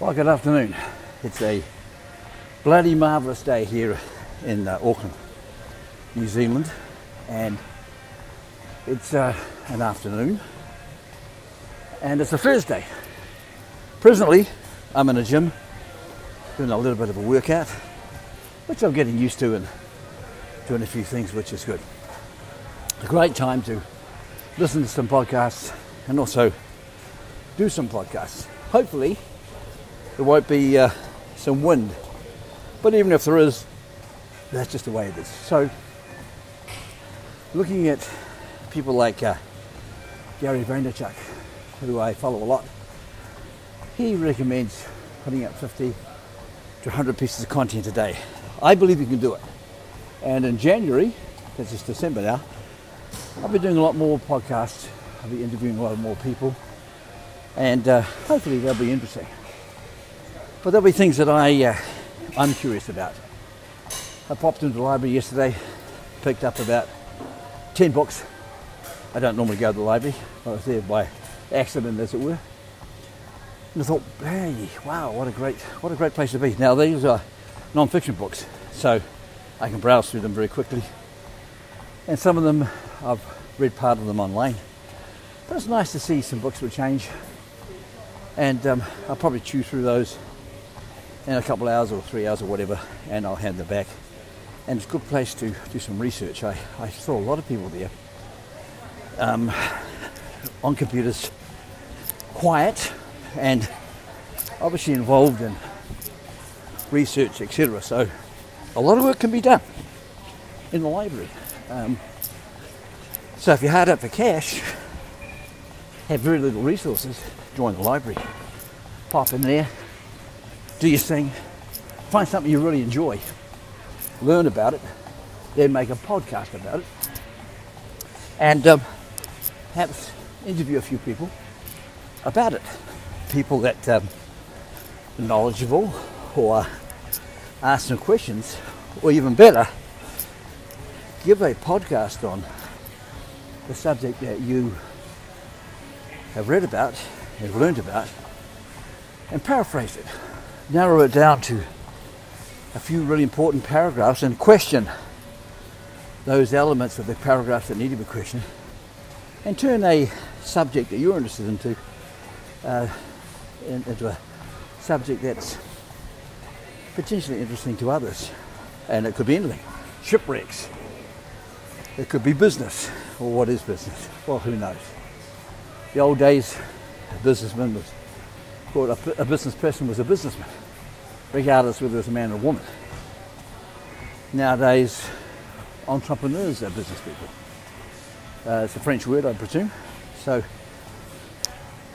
Well, good afternoon. It's a bloody marvellous day here in uh, Auckland, New Zealand, and it's uh, an afternoon, and it's a Thursday. Presently, I'm in a gym doing a little bit of a workout, which I'm getting used to and doing a few things, which is good. A great time to listen to some podcasts and also do some podcasts. Hopefully, there won't be uh, some wind. But even if there is, that's just the way it is. So, looking at people like uh, Gary Vaynerchuk, who I follow a lot, he recommends putting up 50 to 100 pieces of content a day. I believe you can do it. And in January, because it's December now, I'll be doing a lot more podcasts. I'll be interviewing a lot more people, and uh, hopefully they'll be interesting. But there'll be things that I, uh, I'm curious about. I popped into the library yesterday, picked up about 10 books. I don't normally go to the library. I was there by accident, as it were. And I thought, hey, wow, what a great, what a great place to be. Now these are non-fiction books, so I can browse through them very quickly. And some of them, I've read part of them online. But it's nice to see some books will change. And um, I'll probably chew through those in a couple of hours or three hours or whatever, and I'll hand them back. And it's a good place to do some research. I, I saw a lot of people there um, on computers, quiet and obviously involved in research, etc. So a lot of work can be done in the library. Um, so if you're hard up for cash, have very little resources, join the library. Pop in there, do your thing, find something you really enjoy, learn about it, then make a podcast about it, and um, perhaps interview a few people about it. People that um, are knowledgeable or ask some questions, or even better, give a podcast on the subject that you have read about, have learned about, and paraphrase it narrow it down to a few really important paragraphs and question those elements of the paragraphs that need to be questioned and turn a subject that you're interested into uh, into a subject that's potentially interesting to others. And it could be anything. Shipwrecks. It could be business. Or what is business? Well, who knows? The old days, a businessman was thought a, a business person was a businessman, regardless whether it was a man or a woman. Nowadays, entrepreneurs are business people. Uh, it's a French word, I presume. So,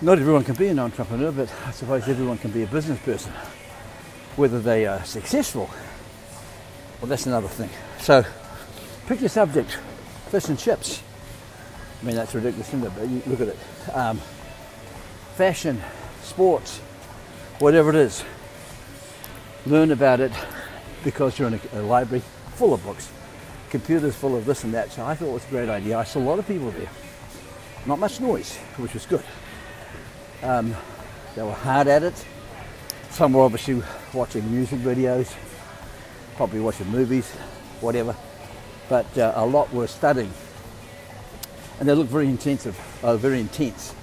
not everyone can be an entrepreneur, but I suppose everyone can be a business person. Whether they are successful, well, that's another thing. So, pick your subject fish and chips. I mean, that's ridiculous, isn't it? But you look at it. Um, fashion, sports, whatever it is. Learn about it because you're in a, a, library full of books, computers full of this and that. So I thought it was a great idea. I saw a lot of people there. Not much noise, which was good. Um, they were hard at it. Some were obviously watching music videos, probably watching movies, whatever. But uh, a lot were studying. And they looked very intensive, uh, very intense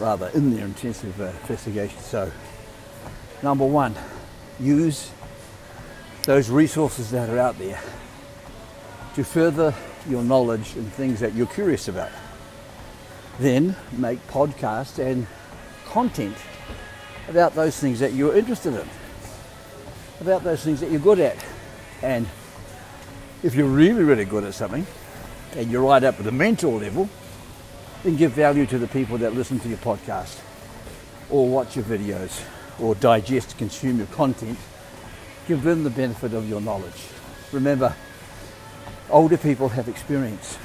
rather in their intensive uh, investigation. So, number one, use those resources that are out there to further your knowledge in things that you're curious about. Then make podcasts and content about those things that you're interested in, about those things that you're good at. And if you're really, really good at something and you're right up at the mentor level, then give value to the people that listen to your podcast or watch your videos or digest, consume your content. Give them the benefit of your knowledge. Remember, older people have experience.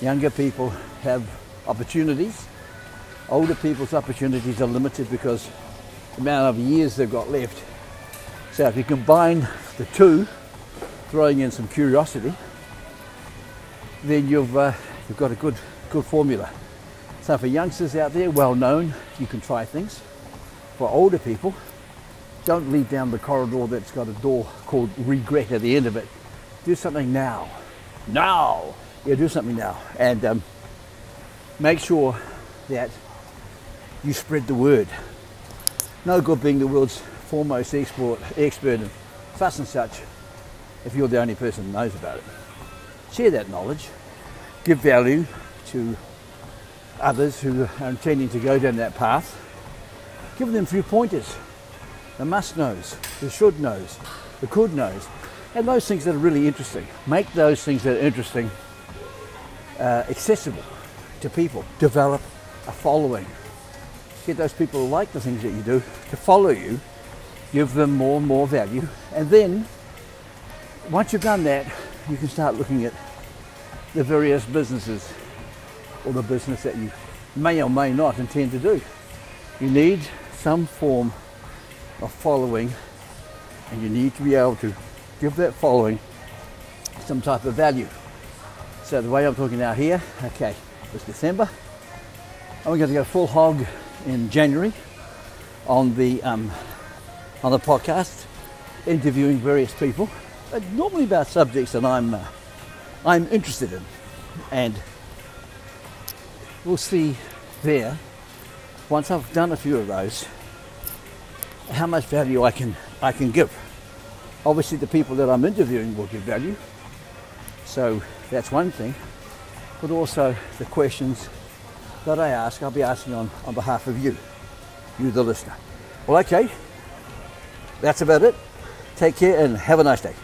Younger people have opportunities. Older people's opportunities are limited because the amount of years they've got left. So if you combine the two, throwing in some curiosity, then you've, uh, you've got a good good formula. So for youngsters out there, well known, you can try things. For older people, don't lead down the corridor that's got a door called regret at the end of it. Do something now. Now! Yeah, do something now. And um, make sure that you spread the word. No good being the world's foremost export, expert in such and such if you're the only person who knows about it. Share that knowledge. Give value to others who are intending to go down that path. Give them a few pointers. The must knows, the should knows, the could knows, and those things that are really interesting. Make those things that are interesting uh, accessible to people. Develop a following. Get those people who like the things that you do to follow you. Give them more and more value. And then, once you've done that, you can start looking at the various businesses or the business that you may or may not intend to do. You need some form of following and you need to be able to give that following some type of value. So the way I'm talking now here, okay, it's December. We're going to go full hog in January on the um, on the podcast, interviewing various people, but normally about subjects that I'm uh, I'm interested in, and we'll see there once I've done a few of those how much value I can I can give. Obviously, the people that I'm interviewing will give value, so that's one thing. But also the questions that I ask, I'll be asking on, on behalf of you, you the listener. Well, okay, that's about it. Take care and have a nice day.